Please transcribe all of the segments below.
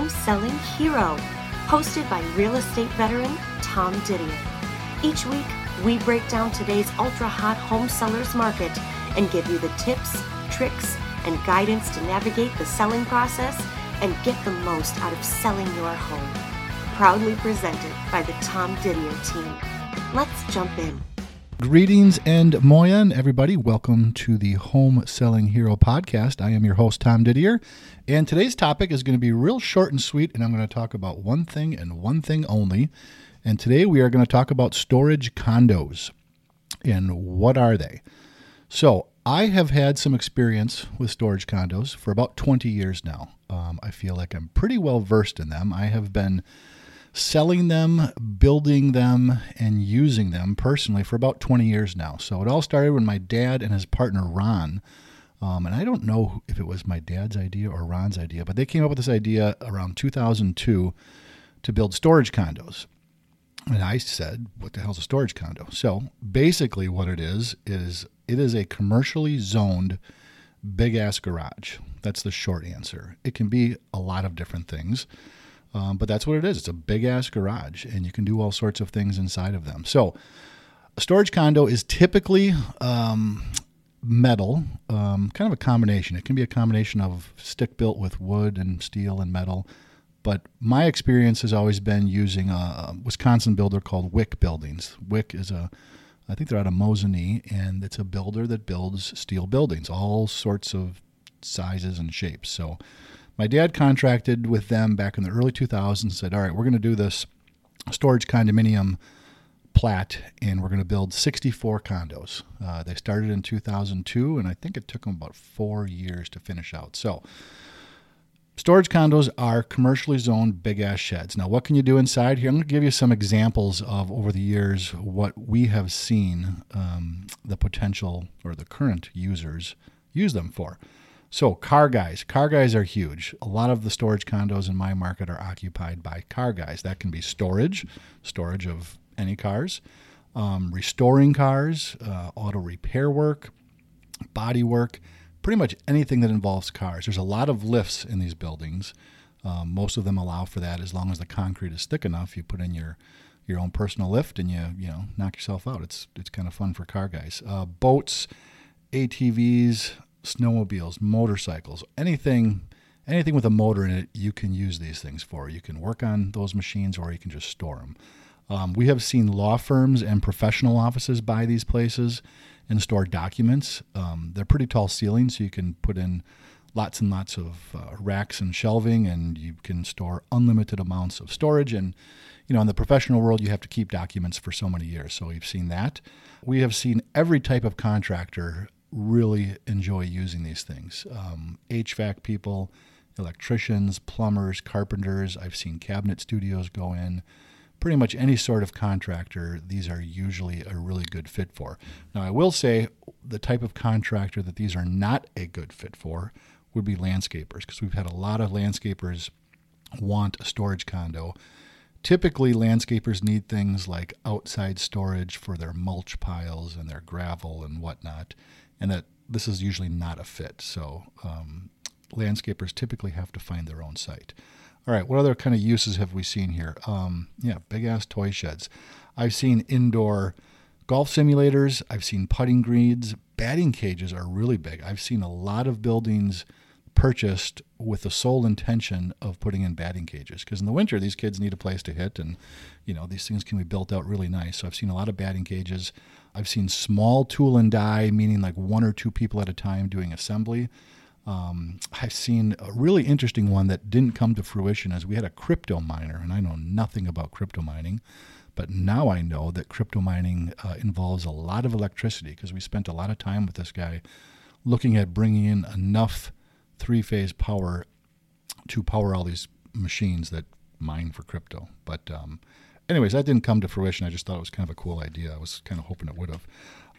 Home Selling Hero, hosted by real estate veteran Tom Didier. Each week, we break down today's ultra hot home sellers market and give you the tips, tricks, and guidance to navigate the selling process and get the most out of selling your home. Proudly presented by the Tom Didier team. Let's jump in. Greetings and moyen, everybody. Welcome to the Home Selling Hero podcast. I am your host, Tom Didier, and today's topic is going to be real short and sweet, and I'm going to talk about one thing and one thing only. And today we are going to talk about storage condos. And what are they? So, I have had some experience with storage condos for about 20 years now. Um, I feel like I'm pretty well versed in them. I have been selling them, building them, and using them personally for about 20 years now. So it all started when my dad and his partner Ron, um, and I don't know if it was my dad's idea or Ron's idea, but they came up with this idea around 2002 to build storage condos. And I said, "What the hell's a storage condo?" So basically, what it is is it is a commercially zoned big ass garage. That's the short answer. It can be a lot of different things. Um, but that's what it is. It's a big ass garage, and you can do all sorts of things inside of them. So, a storage condo is typically um, metal, um, kind of a combination. It can be a combination of stick built with wood and steel and metal. But my experience has always been using a Wisconsin builder called Wick Buildings. Wick is a, I think they're out of Mosinee, and it's a builder that builds steel buildings, all sorts of sizes and shapes. So, my dad contracted with them back in the early 2000s and said, All right, we're going to do this storage condominium plat and we're going to build 64 condos. Uh, they started in 2002 and I think it took them about four years to finish out. So, storage condos are commercially zoned big ass sheds. Now, what can you do inside here? I'm going to give you some examples of over the years what we have seen um, the potential or the current users use them for. So, car guys. Car guys are huge. A lot of the storage condos in my market are occupied by car guys. That can be storage, storage of any cars, um, restoring cars, uh, auto repair work, body work, pretty much anything that involves cars. There's a lot of lifts in these buildings. Um, most of them allow for that as long as the concrete is thick enough. You put in your your own personal lift and you you know knock yourself out. It's it's kind of fun for car guys. Uh, boats, ATVs, snowmobiles, motorcycles, anything anything with a motor in it, you can use these things for. You can work on those machines or you can just store them. Um, we have seen law firms and professional offices buy these places and store documents. Um, they're pretty tall ceilings, so you can put in lots and lots of uh, racks and shelving, and you can store unlimited amounts of storage. And you know, in the professional world, you have to keep documents for so many years. So we've seen that. We have seen every type of contractor really enjoy using these things. Um, HVAC people, electricians, plumbers, carpenters. I've seen cabinet studios go in. Pretty much any sort of contractor, these are usually a really good fit for. Now, I will say the type of contractor that these are not a good fit for would be landscapers, because we've had a lot of landscapers want a storage condo. Typically, landscapers need things like outside storage for their mulch piles and their gravel and whatnot and that this is usually not a fit. So um, landscapers typically have to find their own site. All right, what other kind of uses have we seen here? Um, yeah, big ass toy sheds. I've seen indoor golf simulators. I've seen putting greens. Batting cages are really big. I've seen a lot of buildings purchased with the sole intention of putting in batting cages. Because in the winter these kids need a place to hit and you know these things can be built out really nice. So i've seen a lot of batting cages. I've seen small tool and die, meaning like one or two people at a time doing assembly. Um, I've seen a really interesting one that didn't come to fruition as we had a crypto miner, and I know nothing about crypto mining, but now I know that crypto mining uh, involves a lot of electricity because we spent a lot of time with this guy looking at bringing in enough three phase power to power all these machines that mine for crypto. But um, anyways, that didn't come to fruition. I just thought it was kind of a cool idea. I was kind of hoping it would have.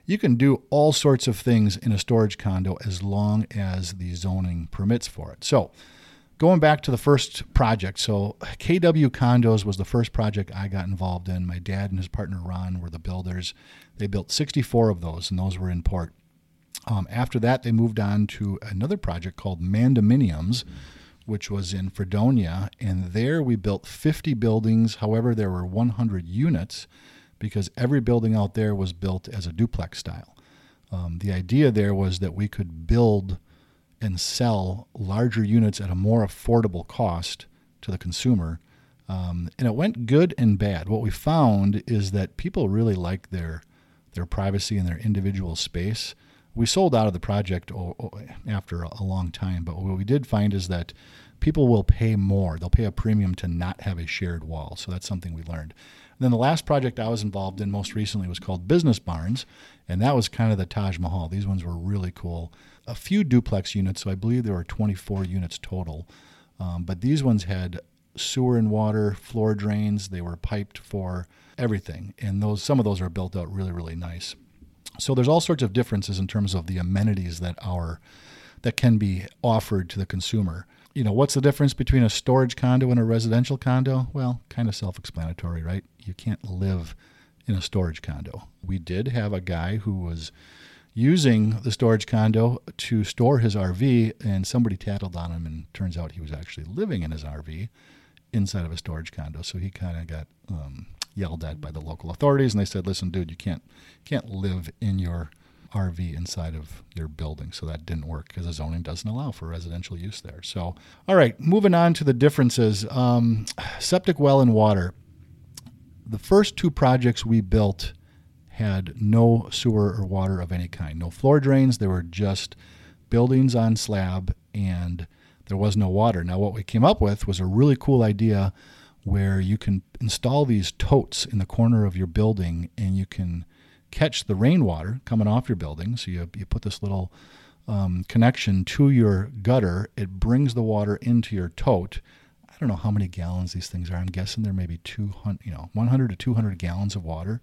You can do all sorts of things in a storage condo as long as the zoning permits for it. So, going back to the first project, so KW Condos was the first project I got involved in. My dad and his partner Ron were the builders. They built 64 of those, and those were in port. Um, after that, they moved on to another project called Mandominiums, which was in Fredonia, and there we built 50 buildings. However, there were 100 units because every building out there was built as a duplex style. Um, the idea there was that we could build and sell larger units at a more affordable cost to the consumer. Um, and it went good and bad. What we found is that people really like their their privacy and their individual space. We sold out of the project after a long time, but what we did find is that people will pay more. They'll pay a premium to not have a shared wall. So that's something we learned. And then the last project I was involved in most recently was called Business Barns, and that was kind of the Taj Mahal. These ones were really cool. A few duplex units, so I believe there were 24 units total. Um, but these ones had sewer and water, floor drains. They were piped for everything, and those some of those are built out really, really nice. So there's all sorts of differences in terms of the amenities that are that can be offered to the consumer. You know, what's the difference between a storage condo and a residential condo? Well, kind of self-explanatory, right? You can't live in a storage condo. We did have a guy who was using the storage condo to store his RV, and somebody tattled on him, and turns out he was actually living in his RV inside of a storage condo. So he kind of got um, yelled at by the local authorities, and they said, "Listen, dude, you can't can't live in your RV inside of your building." So that didn't work because the zoning doesn't allow for residential use there. So, all right, moving on to the differences. Um, septic well and water. The first two projects we built had no sewer or water of any kind, no floor drains. There were just buildings on slab, and there was no water. Now, what we came up with was a really cool idea where you can install these totes in the corner of your building and you can catch the rainwater coming off your building. So you, you put this little um, connection to your gutter, it brings the water into your tote. I don't know how many gallons these things are. I'm guessing there may be 200, you know, 100 to 200 gallons of water.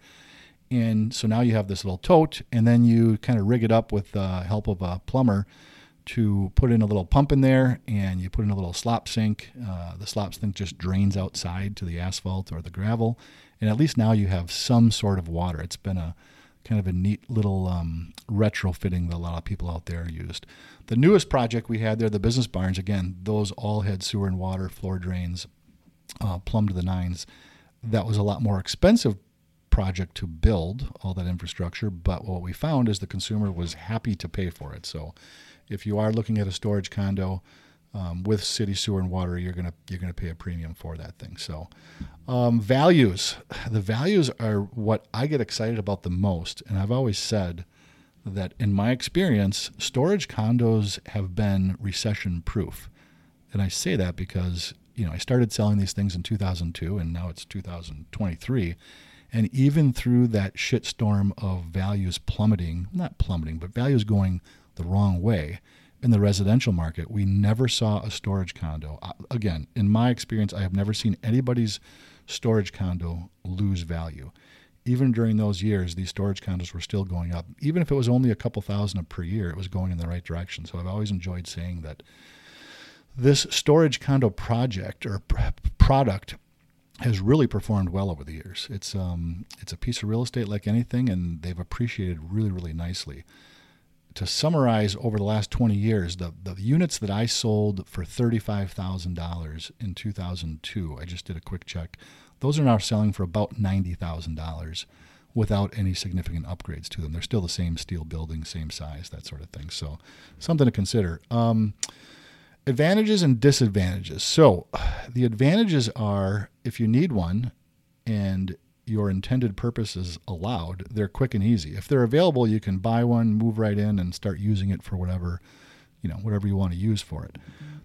And so now you have this little tote, and then you kind of rig it up with the help of a plumber to put in a little pump in there, and you put in a little slop sink. Uh, the slop sink just drains outside to the asphalt or the gravel, and at least now you have some sort of water. It's been a kind of a neat little um, retrofitting that a lot of people out there used. The newest project we had there, the business barns, again, those all had sewer and water, floor drains, uh, to the nines. That was a lot more expensive project to build all that infrastructure, but what we found is the consumer was happy to pay for it. So if you are looking at a storage condo um, with city sewer and water, you're gonna you're gonna pay a premium for that thing. So um, values, the values are what I get excited about the most, and I've always said that in my experience, storage condos have been recession proof. And I say that because, you know, I started selling these things in 2002 and now it's 2023 and even through that shitstorm of values plummeting, not plummeting, but values going the wrong way in the residential market, we never saw a storage condo. Uh, again, in my experience, I have never seen anybody's storage condo lose value. Even during those years, these storage condos were still going up. Even if it was only a couple thousand per year, it was going in the right direction. So I've always enjoyed saying that this storage condo project or product has really performed well over the years. It's um, it's a piece of real estate like anything, and they've appreciated really, really nicely. To summarize, over the last 20 years, the, the units that I sold for $35,000 in 2002, I just did a quick check, those are now selling for about $90,000 without any significant upgrades to them. They're still the same steel building, same size, that sort of thing. So, something to consider. Um, Advantages and disadvantages. So, the advantages are if you need one and your intended purpose is allowed, they're quick and easy. If they're available, you can buy one, move right in, and start using it for whatever, you know, whatever you want to use for it.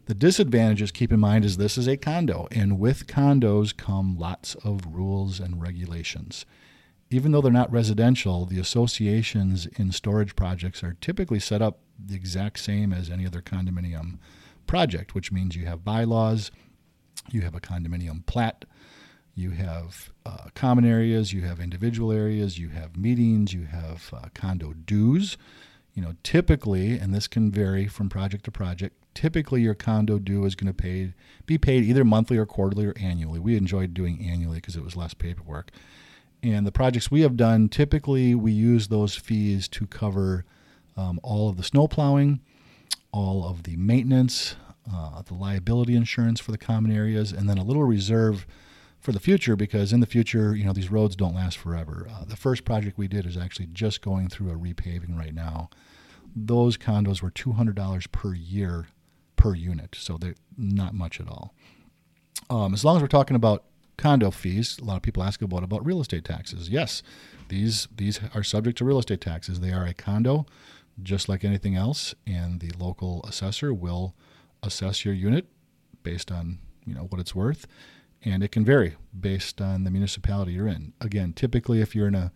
The disadvantages, keep in mind, is this is a condo, and with condos come lots of rules and regulations. Even though they're not residential, the associations in storage projects are typically set up the exact same as any other condominium project, which means you have bylaws, you have a condominium plat, you have uh, common areas, you have individual areas, you have meetings, you have uh, condo dues. You know, typically, and this can vary from project to project, typically your condo due is going to pay be paid either monthly or quarterly or annually. We enjoyed doing annually because it was less paperwork. And the projects we have done, typically we use those fees to cover um, all of the snow plowing, all of the maintenance, uh, the liability insurance for the common areas, and then a little reserve for the future because in the future, you know, these roads don't last forever. Uh, the first project we did is actually just going through a repaving right now. Those condos were $200 per year per unit, so they're not much at all. Um, as long as we're talking about condo fees, a lot of people ask about about real estate taxes. Yes, these these are subject to real estate taxes. They are a condo, just like anything else, and the local assessor will assess your unit based on you know what it's worth and it can vary based on the municipality you're in. Again, typically, if you're in a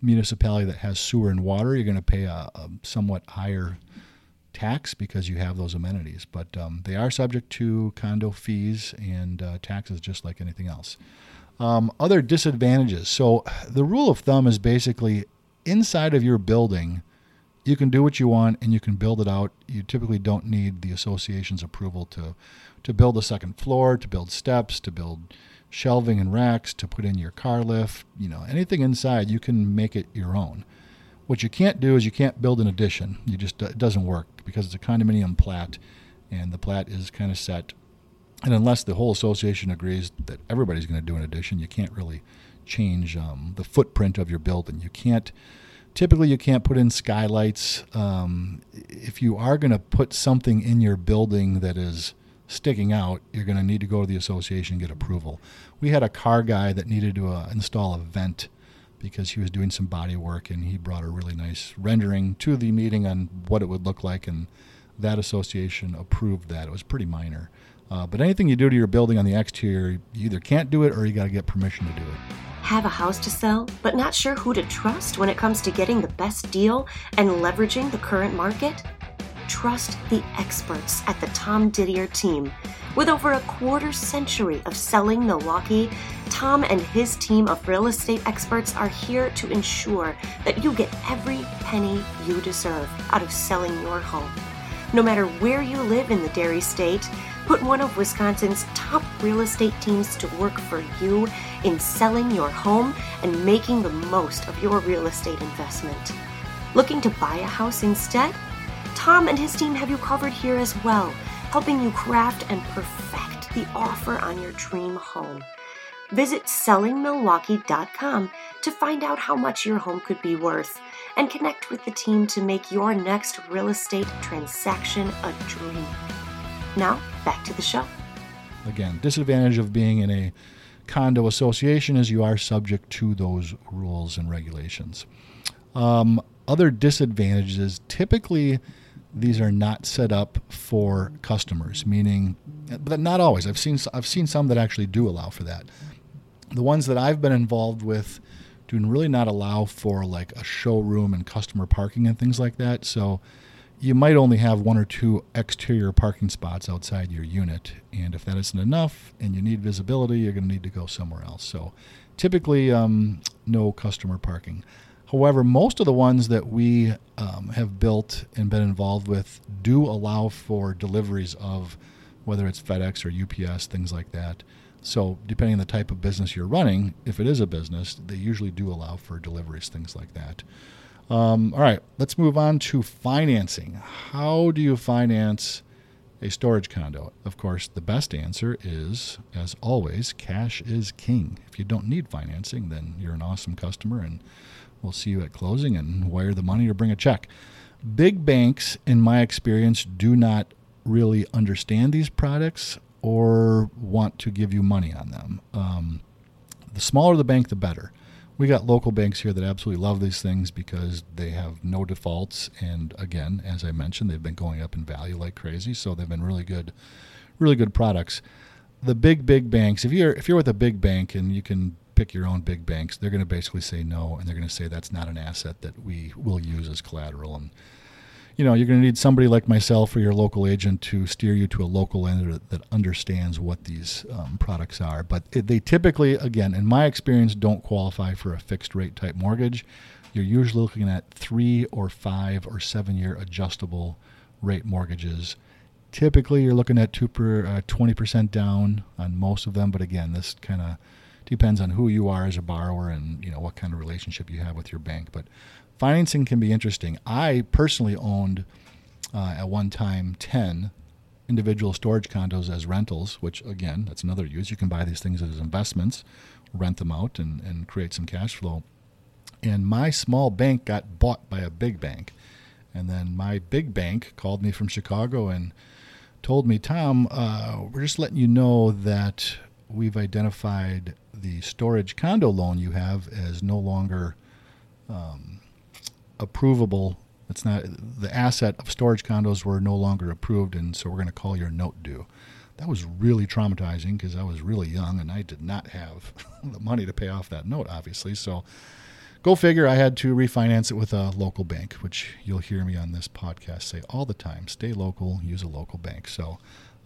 municipality that has sewer and water, you're going to pay a, a, somewhat higher tax because you have those amenities. But um, they are subject to condo fees and uh, taxes just like anything else. Um, other disadvantages. So, the rule of thumb is basically inside of your building, you can do what you want and you can build it out. You typically don't need the association's approval to to build a second floor, to build steps, to build shelving and racks, to put in your car lift, you know, anything inside, you can make it your own. What you can't do is you can't build an addition. You just it doesn't work because it's a condominium plat and the plat is kind of set. And unless the whole association agrees that everybody's going to do an addition, you can't really change um, the footprint of your building. You can't typically you can't put in skylights. Um, if you are going to put something in your building that is sticking out, you're going to need to go to the association and get approval. We had a car guy that needed to uh, install a vent because he was doing some body work and he brought a really nice rendering to the meeting on what it would look like and that association approved that. It was pretty minor. Uh, but anything you do to your building on the exterior, you either can't do it or you got to get permission to do it. Have a house to sell, but not sure who to trust when it comes to getting the best deal and leveraging the current market? trust the experts at the Tom Didier team. With over a quarter century of selling Milwaukee, Tom and his team of real estate experts are here to ensure that you get every penny you deserve out of selling your home. No matter where you live in the Dairy State, put one of Wisconsin's top real estate teams to work for you in selling your home and making the most of your real estate investment. Looking to buy a house instead? Tom and his team have you covered here as well, helping you craft and perfect the offer on your dream home. Visit sellingmilwaukee.com to find out how much your home could be worth and connect with the team to make your next real estate transaction a dream. Now, back to the show. Again, disadvantage of being in a condo association is you are subject to those rules and regulations. Um, other disadvantages typically these are not set up for customers, meaning, but not always. I've seen I've seen some that actually do allow for that. The ones that I've been involved with do really not allow for like a showroom and customer parking and things like that. So you might only have one or two exterior parking spots outside your unit, and if that isn't enough and you need visibility, you're going to need to go somewhere else. So typically, um, no customer parking. However, most of the ones that we um, have built and been involved with do allow for deliveries of whether it's FedEx or UPS, things like that. So, depending on the type of business you're running, if it is a business, they usually do allow for deliveries, things like that. Um, all right, let's move on to financing. How do you finance a storage condo? Of course, the best answer is, as always, cash is king. If you don't need financing, then you're an awesome customer and We'll see you at closing and wire the money or bring a check. Big banks, in my experience, do not really understand these products or want to give you money on them. Um, the smaller the bank, the better. We got local banks here that absolutely love these things because they have no defaults. And again, as I mentioned, they've been going up in value like crazy. So they've been really good, really good products. The big, big banks, if you're if you're with a big bank and you can pick your own big banks, they're going to basically say no, and they're going to say that's not an asset that we will use as collateral. And you know, you're going to need somebody like myself or your local agent to steer you to a local lender that understands what these um, products are. But it, they typically, again, in my experience, don't qualify for a fixed rate type mortgage. You're usually looking at three or five or seven year adjustable rate mortgages. Typically, you're looking at two per uh, 20% down on most of them. But again, this kind of depends on who you are as a borrower and you know what kind of relationship you have with your bank. But financing can be interesting. I personally owned uh, at one time ten individual storage condos as rentals, which again, that's another use. You can buy these things as investments, rent them out, and, and create some cash flow. And my small bank got bought by a big bank. And then my big bank called me from Chicago and told me, Tom, uh, we're just letting you know that we've identified the storage condo loan you have as no longer um, approvable. It's not the asset of storage condos were no longer approved, and so we're going to call your note due. That was really traumatizing because I was really young and I did not have the money to pay off that note, obviously. So go figure, I had to refinance it with a local bank, which you'll hear me on this podcast say all the time stay local, use a local bank. So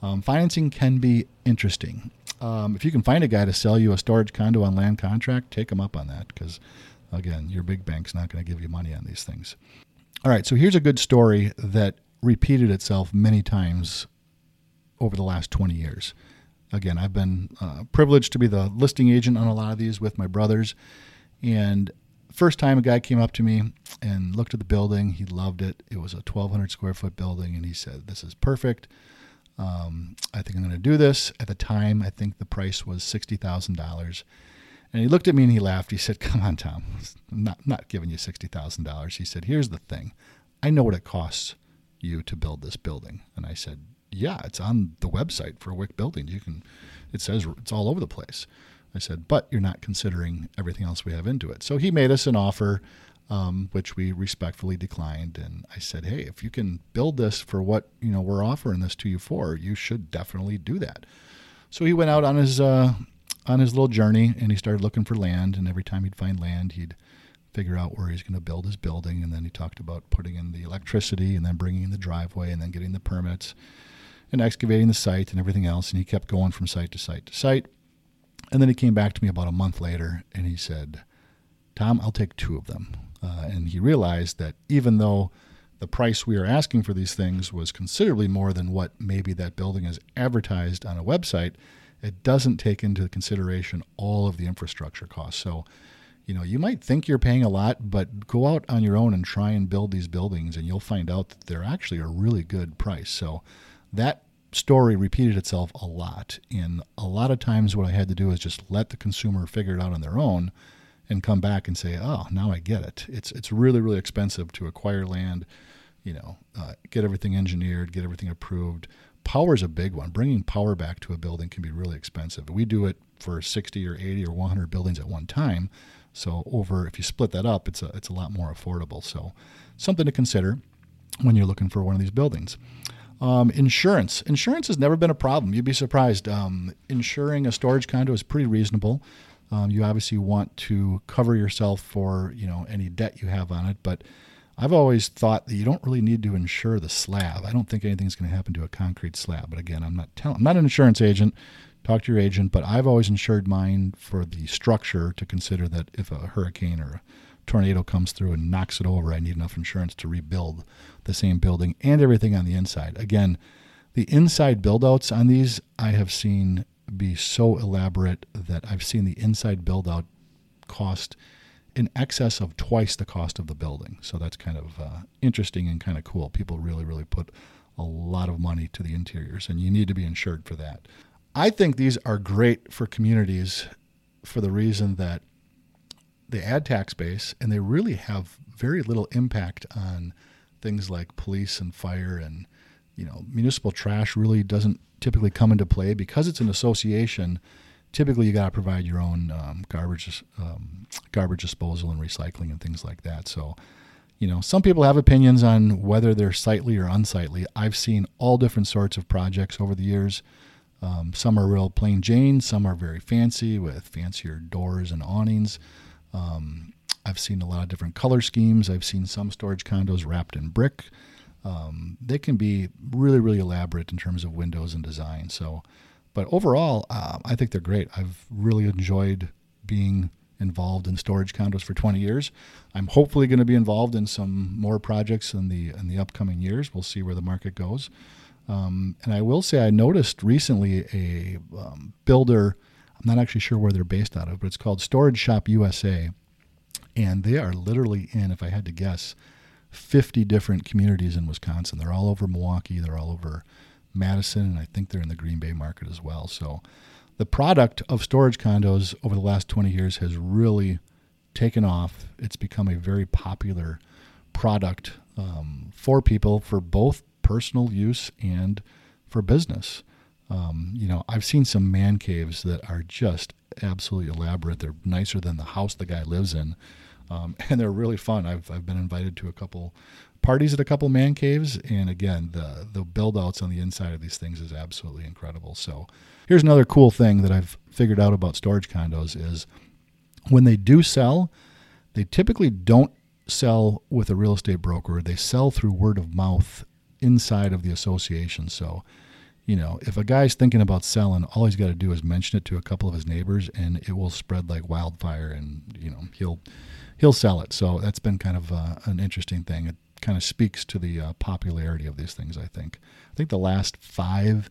um, financing can be interesting. Um, if you can find a guy to sell you a storage condo on land contract, take him up on that because, again, your big bank's not going to give you money on these things. All right, so here's a good story that repeated itself many times over the last 20 years. Again, I've been uh, privileged to be the listing agent on a lot of these with my brothers. And first time a guy came up to me and looked at the building, he loved it. It was a 1,200 square foot building, and he said, This is perfect. Um, I think I'm going to do this. At the time, I think the price was $60,000. And he looked at me and he laughed. He said, Come on, Tom, I'm not, not giving you $60,000. He said, Here's the thing I know what it costs you to build this building. And I said, Yeah, it's on the website for Wick Buildings. You can, it says it's all over the place. I said, But you're not considering everything else we have into it. So he made us an offer um, which we respectfully declined. And I said, hey, if you can build this for what you know we're offering this to you for, you should definitely do that. So he went out on his uh, on his little journey and he started looking for land. And every time he'd find land, he'd figure out where he's going to build his building. And then he talked about putting in the electricity and then bringing in the driveway and then getting the permits and excavating the site and everything else. And he kept going from site to site to site. And then he came back to me about a month later and he said, Tom, I'll take two of them. Uh, and he realized that even though the price we are asking for these things was considerably more than what maybe that building is advertised on a website, it doesn't take into consideration all of the infrastructure costs. So, you know, you might think you're paying a lot, but go out on your own and try and build these buildings, and you'll find out that they're actually a really good price. So, that story repeated itself a lot. And a lot of times, what I had to do is just let the consumer figure it out on their own and come back and say, "Oh, now I get it." It's it's really really expensive to acquire land, you know, uh, get everything engineered, get everything approved. Power is a big one. Bringing power back to a building can be really expensive. We do it for 60 or 80 or 100 buildings at one time. So over if you split that up, it's a it's a lot more affordable. So something to consider when you're looking for one of these buildings. Um, insurance. Insurance has never been a problem. You'd be surprised. Um, insuring a storage condo is pretty reasonable. Um, you obviously want to cover yourself for you know any debt you have on it, but I've always thought that you don't really need to insure the slab. I don't think anything's going to happen to a concrete slab. But again, I'm not telling. I'm not an insurance agent. Talk to your agent. But I've always insured mine for the structure to consider that if a hurricane or a tornado comes through and knocks it over, I need enough insurance to rebuild the same building and everything on the inside. Again, the inside buildouts on these I have seen be so elaborate that I've seen the inside build out cost in excess of twice the cost of the building. So that's kind of uh, interesting and kind of cool. People really, really put a lot of money to the interiors, and you need to be insured for that. I think these are great for communities for the reason that they add tax base and they really have very little impact on things like police and fire and you know municipal trash really doesn't typically come into play because it's an association. Typically, you got to provide your own um, garbage um, garbage disposal and recycling and things like that. So, you know, some people have opinions on whether they're sightly or unsightly. I've seen all different sorts of projects over the years. Um, some are real plain Jane, some are very fancy with fancier doors and awnings. Um, I've seen a lot of different color schemes. I've seen some storage condos wrapped in brick um, they can be really, really elaborate in terms of windows and design. So, but overall, uh, I think they're great. I've really enjoyed being involved in storage condos for 20 years. I'm hopefully going to be involved in some more projects in the in the upcoming years. We'll see where the market goes. Um, and I will say I noticed recently a um, builder. I'm not actually sure where they're based out of, but it's called Storage Shop USA, and they are literally in, if I had to guess, 50 different communities in Wisconsin. They're all over Milwaukee, they're all over Madison, and I think they're in the Green Bay market as well. So the product of storage condos over the last 20 years has really taken off. It's become a very popular product um, for people for both personal use and for business. Um, you know, I've seen some man caves that are just absolutely elaborate. They're nicer than the house the guy lives in, um, and they're really fun. I've I've been invited to a couple parties at a couple man caves, and again, the the build outs on the inside of these things is absolutely incredible. So, here's another cool thing that I've figured out about storage condos is when they do sell, they typically don't sell with a real estate broker. They sell through word of mouth inside of the association. So you know, if a guy's thinking about selling, all he's got to do is mention it to a couple of his neighbors, and it will spread like wildfire, and you know he'll he'll sell it. So that's been kind of uh, an interesting thing. It kind of speaks to the uh, popularity of these things. I think. I think the last five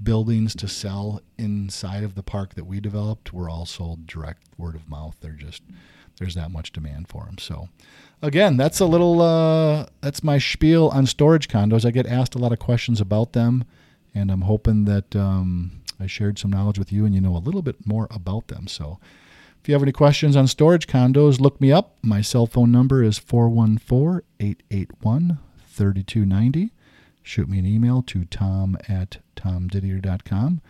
buildings to sell inside of the park that we developed were all sold direct word of mouth. They're just there's that much demand for them. So again, that's a little uh, that's my spiel on storage condos. I get asked a lot of questions about them and I'm hoping that um, I shared some knowledge with you and you know a little bit more about them. So if you have any questions on storage condos, look me up. My cell phone number is 414 881 3290. Shoot me an email to tom at tomdidier.com.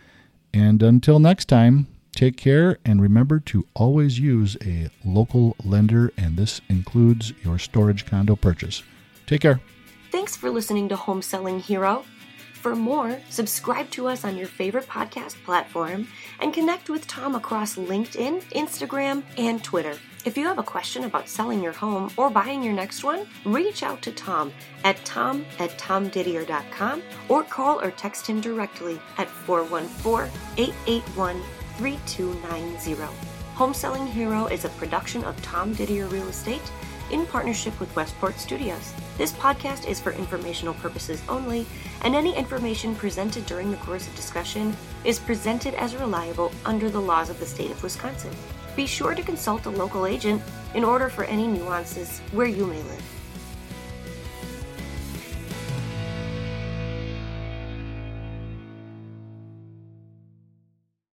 And until next time, take care and remember to always use a local lender, and this includes your storage condo purchase. Take care. Thanks for listening to Home Selling Hero. For more, subscribe to us on your favorite podcast platform and connect with Tom across LinkedIn, Instagram, and Twitter. If you have a question about selling your home or buying your next one, reach out to Tom at tom at tomdidier.com or call or text him directly at 414 881 3290. Home Selling Hero is a production of Tom Didier Real Estate in partnership with Westport Studios. This podcast is for informational purposes only, and any information presented during the course of discussion is presented as reliable under the laws of the state of Wisconsin. Be sure to consult a local agent in order for any nuances where you may live.